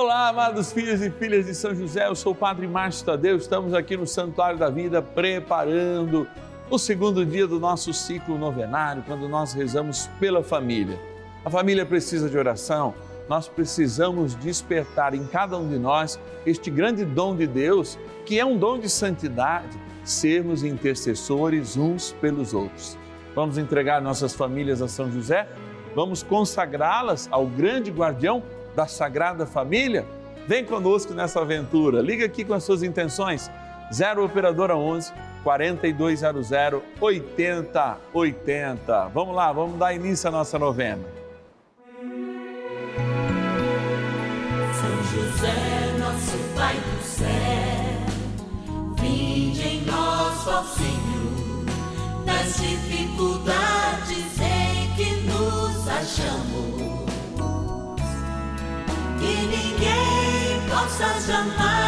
Olá, amados filhos e filhas de São José, eu sou o Padre Márcio Tadeu, estamos aqui no Santuário da Vida preparando o segundo dia do nosso ciclo novenário, quando nós rezamos pela família. A família precisa de oração, nós precisamos despertar em cada um de nós este grande dom de Deus, que é um dom de santidade, sermos intercessores uns pelos outros. Vamos entregar nossas famílias a São José? Vamos consagrá-las ao grande guardião da Sagrada Família? Vem conosco nessa aventura. Liga aqui com as suas intenções. 0 Operadora 11 4200 8080. Vamos lá, vamos dar início à nossa novena. São José, nosso Pai do céu, vinde em nós, ó Senhor, nas dificuldades em que nos achamos ninguém possa jamais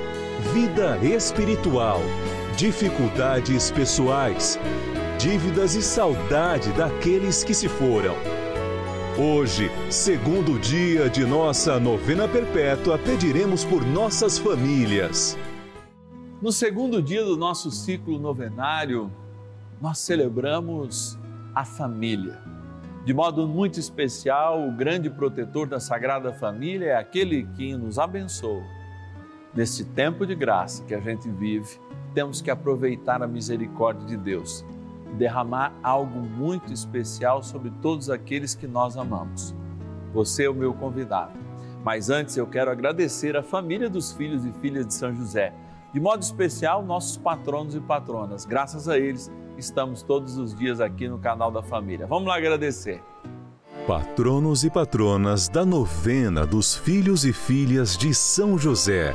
vida espiritual, dificuldades pessoais, dívidas e saudade daqueles que se foram. Hoje, segundo dia de nossa novena perpétua, pediremos por nossas famílias. No segundo dia do nosso ciclo novenário, nós celebramos a família. De modo muito especial, o grande protetor da Sagrada Família é aquele que nos abençoa. Nesse tempo de graça que a gente vive, temos que aproveitar a misericórdia de Deus, derramar algo muito especial sobre todos aqueles que nós amamos. Você é o meu convidado. Mas antes eu quero agradecer a família dos filhos e filhas de São José, de modo especial nossos patronos e patronas. Graças a eles estamos todos os dias aqui no canal da família. Vamos lá agradecer. Patronos e patronas da novena dos filhos e filhas de São José.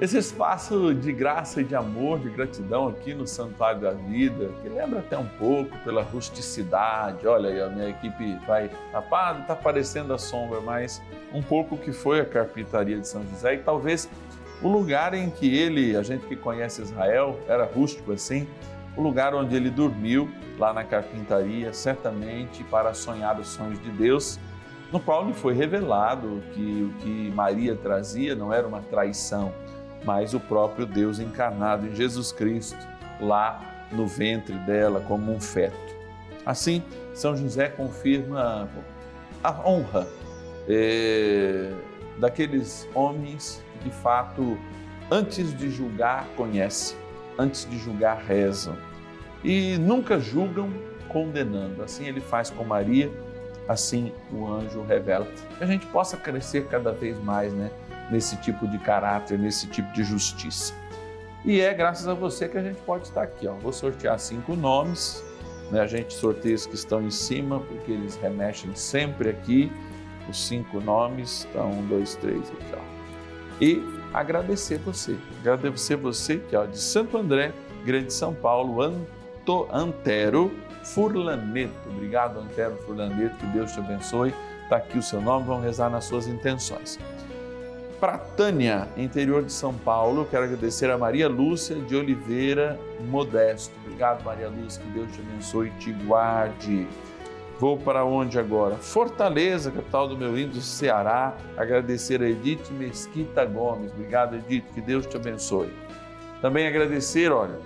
Esse espaço de graça e de amor, de gratidão aqui no Santuário da Vida, que lembra até um pouco pela rusticidade. Olha aí, a minha equipe vai, rapaz, está parecendo a sombra, mas um pouco que foi a carpintaria de São José e talvez o lugar em que ele, a gente que conhece Israel, era rústico assim, o lugar onde ele dormiu, lá na carpintaria, certamente para sonhar os sonhos de Deus, no qual lhe foi revelado que o que Maria trazia não era uma traição, mas o próprio Deus encarnado em Jesus Cristo, lá no ventre dela como um feto. Assim, São José confirma a honra eh, daqueles homens que, de fato, antes de julgar, conhecem, antes de julgar, rezam e nunca julgam condenando. Assim ele faz com Maria, assim o anjo revela. Que a gente possa crescer cada vez mais, né? Nesse tipo de caráter, nesse tipo de justiça. E é graças a você que a gente pode estar aqui. Ó. Vou sortear cinco nomes, né? a gente sorteia os que estão em cima, porque eles remexem sempre aqui. Os cinco nomes, então, um, dois, três aqui. Ó. E agradecer você, agradecer você que ó, de Santo André, Grande São Paulo, Anto, Antero Furlaneto. Obrigado, Antero Furlaneto, que Deus te abençoe. Está aqui o seu nome, vamos rezar nas suas intenções. Pratânia, interior de São Paulo. Quero agradecer a Maria Lúcia de Oliveira Modesto. Obrigado, Maria Lúcia, que Deus te abençoe e te guarde. Vou para onde agora? Fortaleza, capital do meu lindo Ceará. Agradecer a Edith Mesquita Gomes. Obrigado, Edith, que Deus te abençoe. Também agradecer, olha,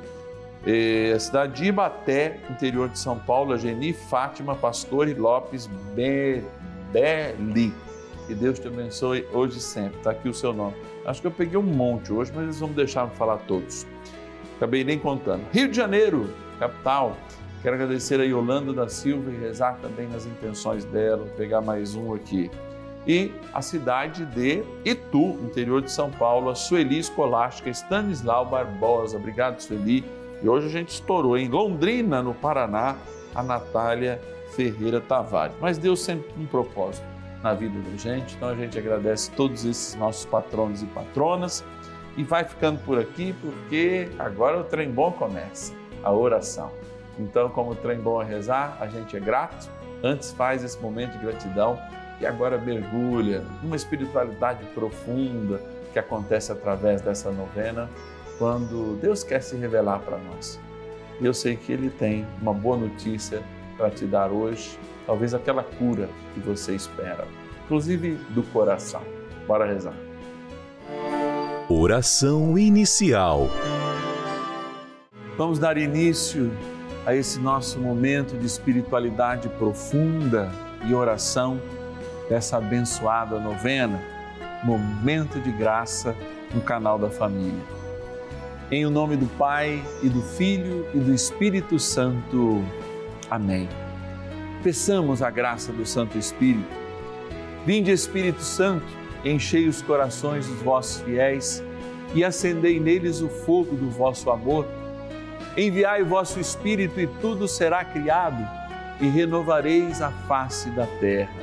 eh, a cidade de Ibaté, interior de São Paulo, a Geni Fátima Pastore Lopes Be Belli. Que Deus te abençoe hoje e sempre. Está aqui o seu nome. Acho que eu peguei um monte hoje, mas eles vão me deixar falar todos. Acabei nem contando. Rio de Janeiro, capital. Quero agradecer a Yolanda da Silva e rezar também nas intenções dela. Vou pegar mais um aqui. E a cidade de Itu, interior de São Paulo, a Sueli Escolástica Stanislau Barbosa. Obrigado, Sueli. E hoje a gente estourou em Londrina, no Paraná, a Natália Ferreira Tavares. Mas Deus sempre tem um propósito na vida da gente, então a gente agradece todos esses nossos patronos e patronas e vai ficando por aqui porque agora o trem bom começa, a oração. Então, como o trem bom é rezar, a gente é grato, antes faz esse momento de gratidão e agora mergulha numa espiritualidade profunda que acontece através dessa novena, quando Deus quer se revelar para nós. Eu sei que Ele tem uma boa notícia para te dar hoje, talvez aquela cura que você espera, inclusive do coração. Bora rezar. Oração inicial. Vamos dar início a esse nosso momento de espiritualidade profunda e oração dessa abençoada novena, Momento de Graça no canal da Família. Em o nome do Pai e do Filho e do Espírito Santo. Amém. Peçamos a graça do Santo Espírito. Vinde, Espírito Santo, enchei os corações dos vossos fiéis e acendei neles o fogo do vosso amor. Enviai o vosso Espírito e tudo será criado e renovareis a face da terra.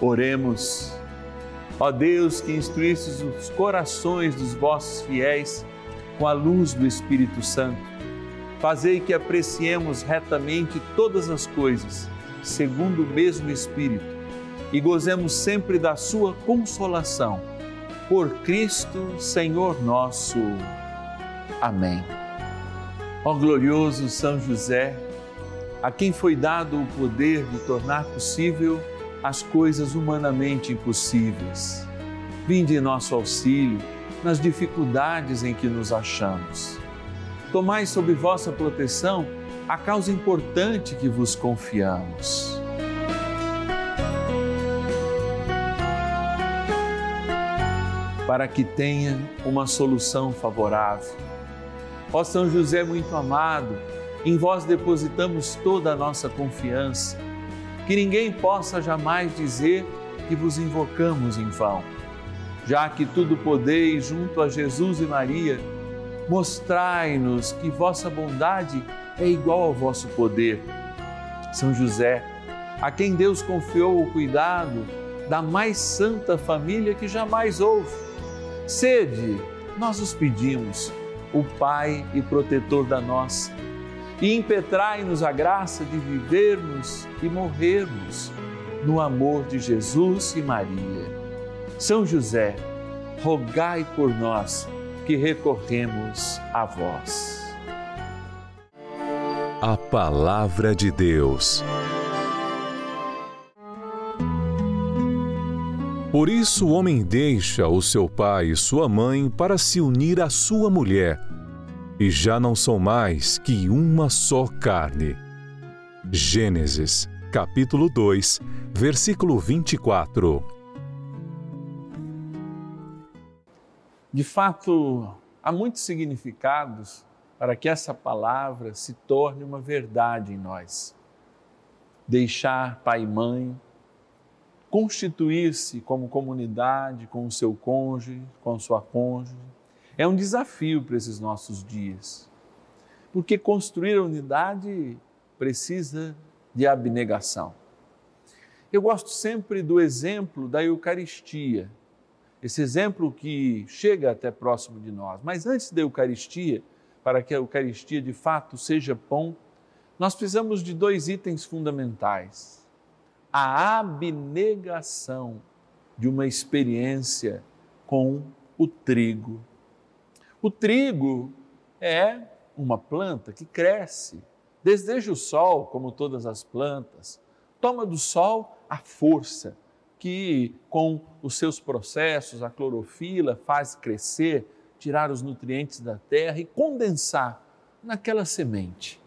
Oremos. Ó Deus, que instruístes os corações dos vossos fiéis com a luz do Espírito Santo Fazei que apreciemos retamente todas as coisas, segundo o mesmo Espírito, e gozemos sempre da Sua consolação. Por Cristo, Senhor nosso. Amém. Ó glorioso São José, a quem foi dado o poder de tornar possível as coisas humanamente impossíveis. Vinde em nosso auxílio nas dificuldades em que nos achamos tomai sob vossa proteção a causa importante que vos confiamos. Para que tenha uma solução favorável. Ó São José muito amado, em vós depositamos toda a nossa confiança, que ninguém possa jamais dizer que vos invocamos em vão. Já que tudo podeis junto a Jesus e Maria, mostrai-nos que vossa bondade é igual ao vosso poder. São José, a quem Deus confiou o cuidado da mais santa família que jamais houve. Sede, nós os pedimos, o Pai e protetor da nossa, e impetrai-nos a graça de vivermos e morrermos no amor de Jesus e Maria. São José, rogai por nós que recorremos a vós. A Palavra de Deus. Por isso o homem deixa o seu pai e sua mãe para se unir à sua mulher, e já não são mais que uma só carne. Gênesis, capítulo 2, versículo 24. De fato, há muitos significados para que essa palavra se torne uma verdade em nós. Deixar pai e mãe, constituir-se como comunidade com o seu cônjuge, com sua cônjuge, é um desafio para esses nossos dias. Porque construir a unidade precisa de abnegação. Eu gosto sempre do exemplo da Eucaristia esse exemplo que chega até próximo de nós. Mas antes da Eucaristia, para que a Eucaristia de fato seja pão, nós precisamos de dois itens fundamentais: a abnegação de uma experiência com o trigo. O trigo é uma planta que cresce, deseja o sol, como todas as plantas, toma do sol a força que com os seus processos, a clorofila faz crescer, tirar os nutrientes da terra e condensar naquela semente.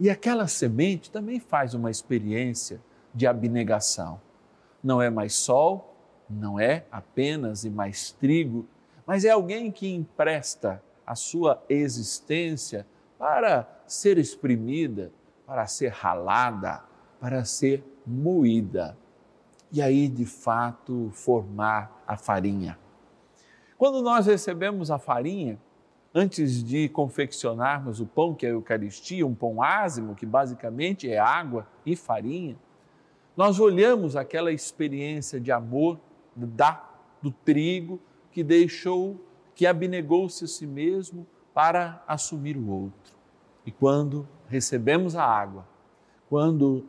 E aquela semente também faz uma experiência de abnegação. Não é mais sol, não é apenas e mais trigo, mas é alguém que empresta a sua existência para ser exprimida, para ser ralada, para ser moída. E aí, de fato, formar a farinha. Quando nós recebemos a farinha, antes de confeccionarmos o pão que é a Eucaristia, um pão ázimo, que basicamente é água e farinha, nós olhamos aquela experiência de amor da, do trigo que deixou, que abnegou-se a si mesmo para assumir o outro. E quando recebemos a água, quando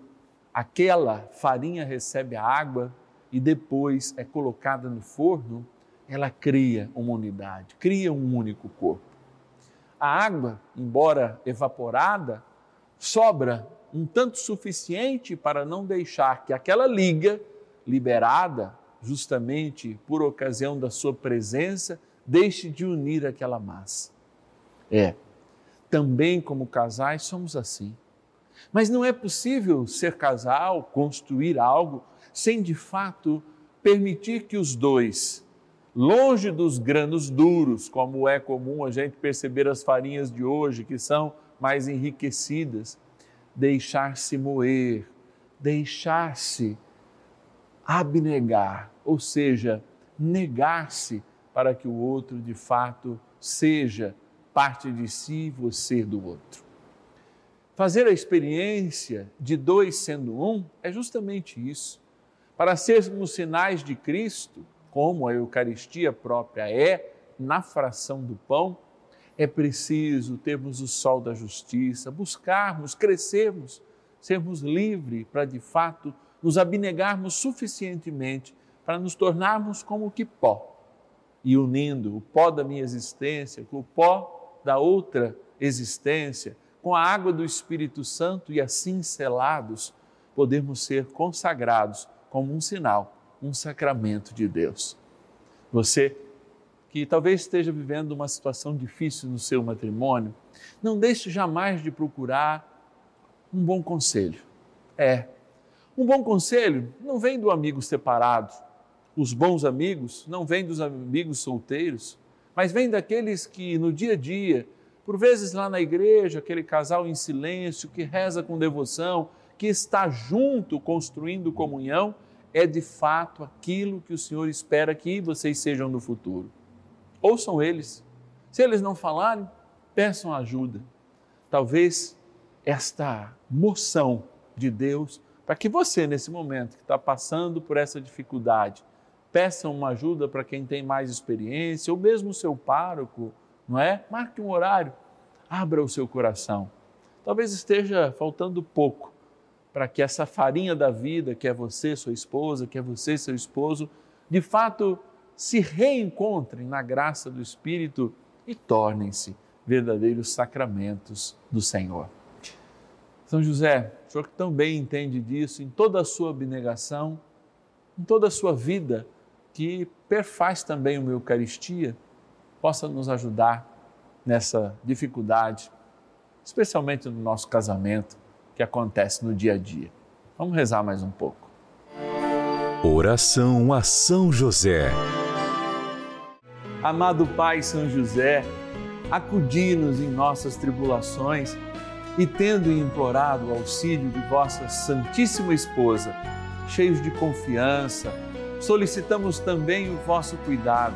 aquela farinha recebe a água e depois é colocada no forno, ela cria uma unidade, cria um único corpo. A água, embora evaporada, sobra um tanto suficiente para não deixar que aquela liga, liberada justamente por ocasião da sua presença, deixe de unir aquela massa. É, também como casais somos assim. Mas não é possível ser casal, construir algo, sem de fato permitir que os dois, longe dos granos duros, como é comum a gente perceber as farinhas de hoje, que são mais enriquecidas, deixar-se moer, deixar-se abnegar, ou seja, negar-se para que o outro de fato seja parte de si, você do outro. Fazer a experiência de dois sendo um é justamente isso. Para sermos sinais de Cristo, como a Eucaristia própria é, na fração do pão, é preciso termos o sol da justiça, buscarmos, crescermos, sermos livres para de fato nos abnegarmos suficientemente para nos tornarmos como que pó. E unindo o pó da minha existência com o pó da outra existência, com a água do Espírito Santo e assim selados, podemos ser consagrados como um sinal, um sacramento de Deus. Você que talvez esteja vivendo uma situação difícil no seu matrimônio, não deixe jamais de procurar um bom conselho. É, um bom conselho não vem do amigo separado. Os bons amigos não vêm dos amigos solteiros, mas vem daqueles que no dia a dia, por vezes lá na igreja, aquele casal em silêncio, que reza com devoção, que está junto construindo comunhão, é de fato aquilo que o Senhor espera que vocês sejam no futuro ouçam eles. Se eles não falarem, peçam ajuda. Talvez esta moção de Deus, para que você, nesse momento que está passando por essa dificuldade, peça uma ajuda para quem tem mais experiência, ou mesmo o seu pároco, não é? Marque um horário, abra o seu coração. Talvez esteja faltando pouco para que essa farinha da vida, que é você, sua esposa, que é você, seu esposo, de fato se reencontrem na graça do Espírito e tornem-se verdadeiros sacramentos do Senhor. São José, o senhor que também entende disso, em toda a sua abnegação, em toda a sua vida, que perfaz também uma Eucaristia, possa nos ajudar nessa dificuldade, especialmente no nosso casamento, que acontece no dia a dia. Vamos rezar mais um pouco. Oração a São José. Amado Pai São José, acudi-nos em nossas tribulações e, tendo implorado o auxílio de vossa Santíssima Esposa, cheios de confiança, solicitamos também o vosso cuidado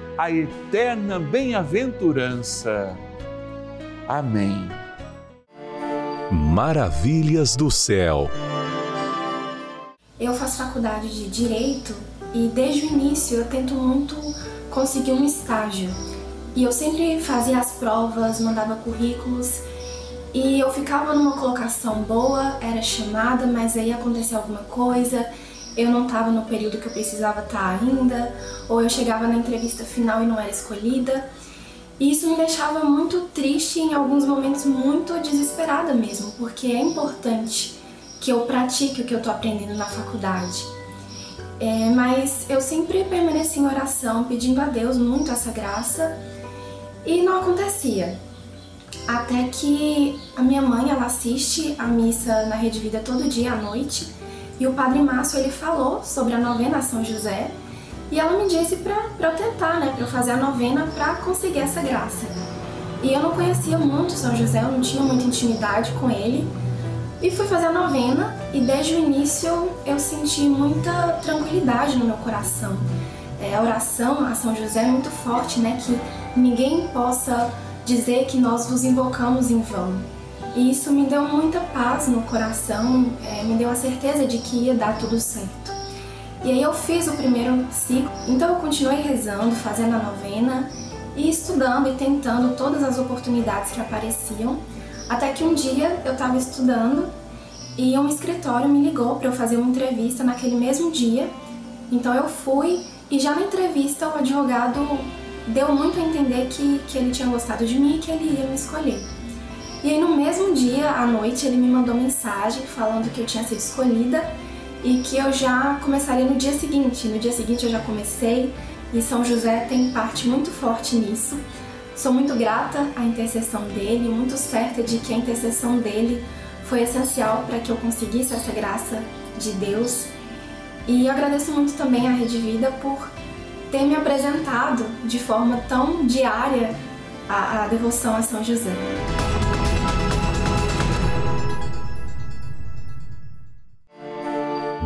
a eterna bem-aventurança. Amém. Maravilhas do céu. Eu faço faculdade de Direito e desde o início eu tento muito conseguir um estágio. E eu sempre fazia as provas, mandava currículos e eu ficava numa colocação boa, era chamada, mas aí acontecia alguma coisa, eu não estava no período que eu precisava estar ainda, ou eu chegava na entrevista final e não era escolhida. E isso me deixava muito triste em alguns momentos muito desesperada mesmo, porque é importante que eu pratique o que eu estou aprendendo na faculdade. É, mas eu sempre permaneci em oração, pedindo a Deus muito essa graça e não acontecia. Até que a minha mãe, ela assiste a missa na Rede Vida todo dia à noite e o Padre Márcio, ele falou sobre a novena a São José e ela me disse para eu tentar, né, para eu fazer a novena para conseguir essa graça. E eu não conhecia muito São José, eu não tinha muita intimidade com ele. E fui fazer a novena e desde o início eu senti muita tranquilidade no meu coração. É, a oração a São José é muito forte, né? Que ninguém possa dizer que nós vos invocamos em vão. E isso me deu muita paz no coração, é, me deu a certeza de que ia dar tudo certo. E aí eu fiz o primeiro ciclo, então eu continuei rezando, fazendo a novena e estudando e tentando todas as oportunidades que apareciam, até que um dia eu estava estudando e um escritório me ligou para eu fazer uma entrevista naquele mesmo dia. Então eu fui e já na entrevista o advogado deu muito a entender que, que ele tinha gostado de mim e que ele ia me escolher. E aí no mesmo dia, à noite, ele me mandou mensagem falando que eu tinha sido escolhida e que eu já começaria no dia seguinte. No dia seguinte eu já comecei e São José tem parte muito forte nisso. Sou muito grata à intercessão dele, muito certa de que a intercessão dele foi essencial para que eu conseguisse essa graça de Deus. E eu agradeço muito também à Rede Vida por ter me apresentado de forma tão diária a, a devoção a São José.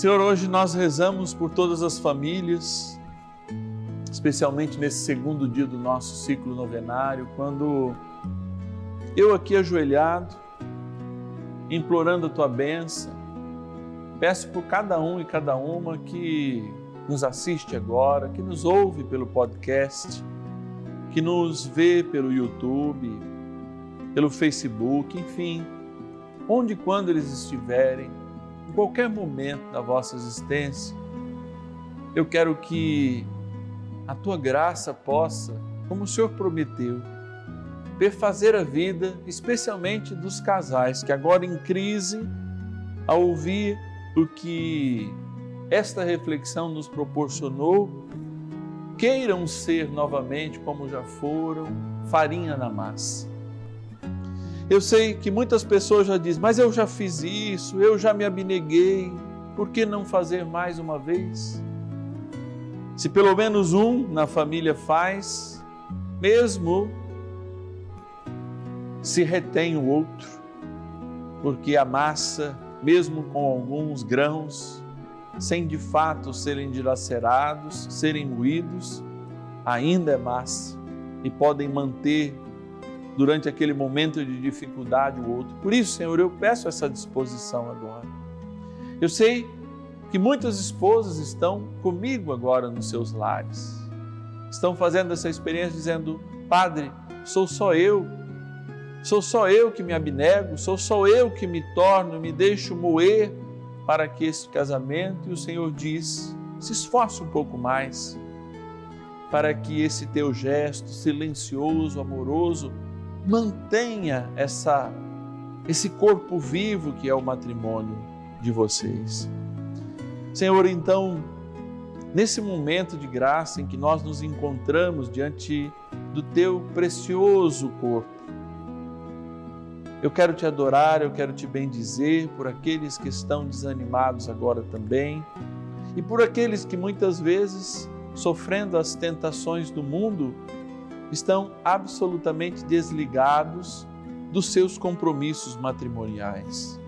Senhor, hoje nós rezamos por todas as famílias, especialmente nesse segundo dia do nosso ciclo novenário, quando eu aqui ajoelhado, implorando a tua bênção, peço por cada um e cada uma que nos assiste agora, que nos ouve pelo podcast, que nos vê pelo YouTube, pelo Facebook, enfim, onde e quando eles estiverem, em qualquer momento da vossa existência, eu quero que a tua graça possa, como o Senhor prometeu, perfazer a vida, especialmente dos casais que agora em crise, ao ouvir o que esta reflexão nos proporcionou, queiram ser novamente como já foram, farinha na massa eu sei que muitas pessoas já dizem, mas eu já fiz isso, eu já me abneguei, por que não fazer mais uma vez? Se pelo menos um na família faz, mesmo se retém o outro, porque a massa, mesmo com alguns grãos, sem de fato serem dilacerados, serem moídos, ainda é massa e podem manter durante aquele momento de dificuldade o outro. Por isso, Senhor, eu peço essa disposição agora. Eu sei que muitas esposas estão comigo agora nos seus lares. Estão fazendo essa experiência dizendo: Padre, sou só eu. Sou só eu que me abnego, sou só eu que me torno, me deixo moer para que este casamento, e o Senhor diz: se esforce um pouco mais para que esse teu gesto silencioso, amoroso, mantenha essa esse corpo vivo que é o matrimônio de vocês. Senhor, então, nesse momento de graça em que nós nos encontramos diante do teu precioso corpo, eu quero te adorar, eu quero te bendizer por aqueles que estão desanimados agora também e por aqueles que muitas vezes, sofrendo as tentações do mundo, estão absolutamente desligados dos seus compromissos matrimoniais.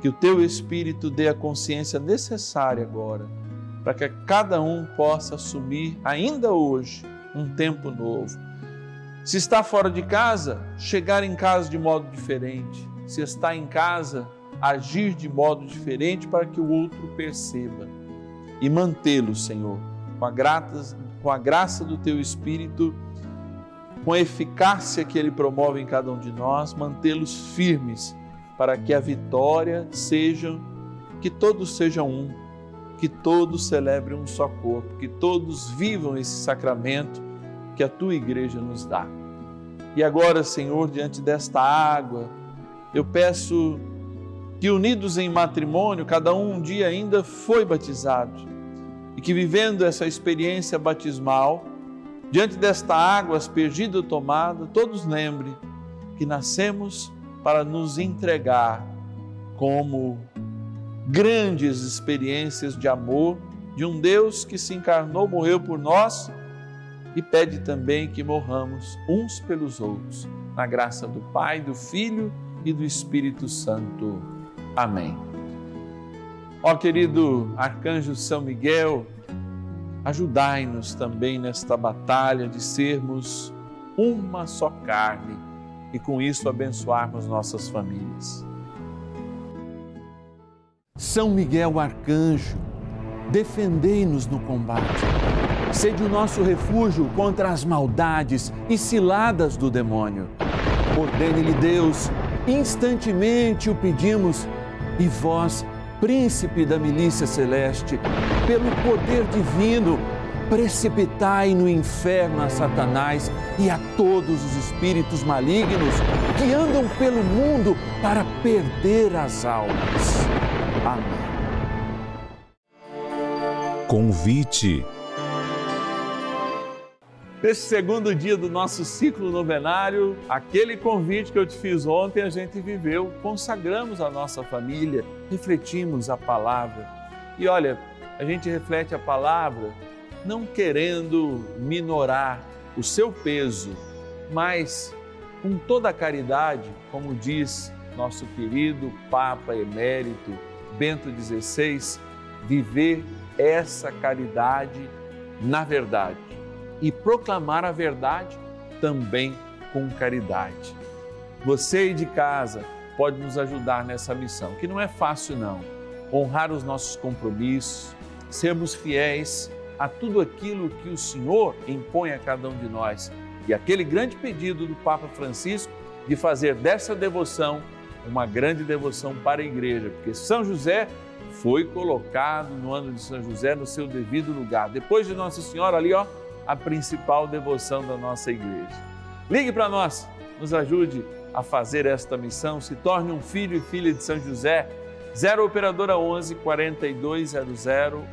Que o teu Espírito dê a consciência necessária agora, para que cada um possa assumir, ainda hoje, um tempo novo. Se está fora de casa, chegar em casa de modo diferente. Se está em casa, agir de modo diferente para que o outro perceba. E mantê-lo, Senhor, com a, graça, com a graça do teu Espírito com a eficácia que Ele promove em cada um de nós, mantê-los firmes para que a vitória seja, que todos sejam um, que todos celebrem um só corpo, que todos vivam esse sacramento que a tua igreja nos dá. E agora, Senhor, diante desta água, eu peço que unidos em matrimônio, cada um um dia ainda foi batizado e que vivendo essa experiência batismal, Diante desta água aspergida tomada, todos lembrem que nascemos para nos entregar como grandes experiências de amor de um Deus que se encarnou, morreu por nós e pede também que morramos uns pelos outros, na graça do Pai, do Filho e do Espírito Santo. Amém. Ó querido arcanjo São Miguel, ajudai-nos também nesta batalha de sermos uma só carne e com isso abençoarmos nossas famílias. São Miguel Arcanjo, defendei-nos no combate. Sede o nosso refúgio contra as maldades e ciladas do demônio. Ordene-lhe Deus, instantemente o pedimos, e vós, príncipe da milícia celeste, pelo poder divino, precipitai no inferno a Satanás e a todos os espíritos malignos que andam pelo mundo para perder as almas. Amém. Convite. Nesse segundo dia do nosso ciclo novenário, aquele convite que eu te fiz ontem, a gente viveu, consagramos a nossa família, refletimos a palavra. E olha, a gente reflete a palavra não querendo minorar o seu peso, mas com toda a caridade, como diz nosso querido Papa Emérito Bento XVI, viver essa caridade na verdade e proclamar a verdade também com caridade. Você aí de casa pode nos ajudar nessa missão, que não é fácil não. Honrar os nossos compromissos, sermos fiéis a tudo aquilo que o Senhor impõe a cada um de nós. E aquele grande pedido do Papa Francisco de fazer dessa devoção uma grande devoção para a igreja, porque São José foi colocado no ano de São José no seu devido lugar. Depois de Nossa Senhora ali, ó, a principal devoção da nossa igreja. Ligue para nós, nos ajude a fazer esta missão, se torne um filho e filha de São José. 0 Operadora 11 4200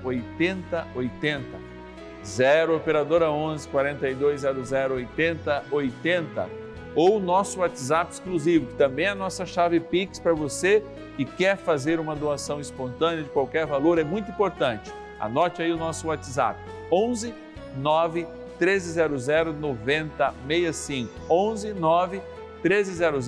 8080. 0 Operadora 11 4200 8080. Ou nosso WhatsApp exclusivo, que também é a nossa chave Pix para você que quer fazer uma doação espontânea de qualquer valor, é muito importante. Anote aí o nosso WhatsApp: 11 9 1300 9065. 11 9 1300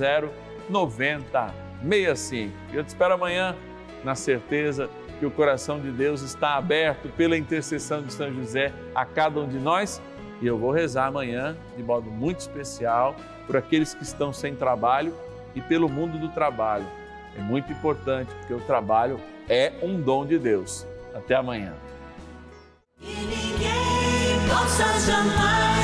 9065. Eu te espero amanhã na certeza que o coração de Deus está aberto pela intercessão de São José a cada um de nós. E eu vou rezar amanhã de modo muito especial por aqueles que estão sem trabalho e pelo mundo do trabalho. É muito importante porque o trabalho é um dom de Deus. Até amanhã. E ninguém possa jamais dizer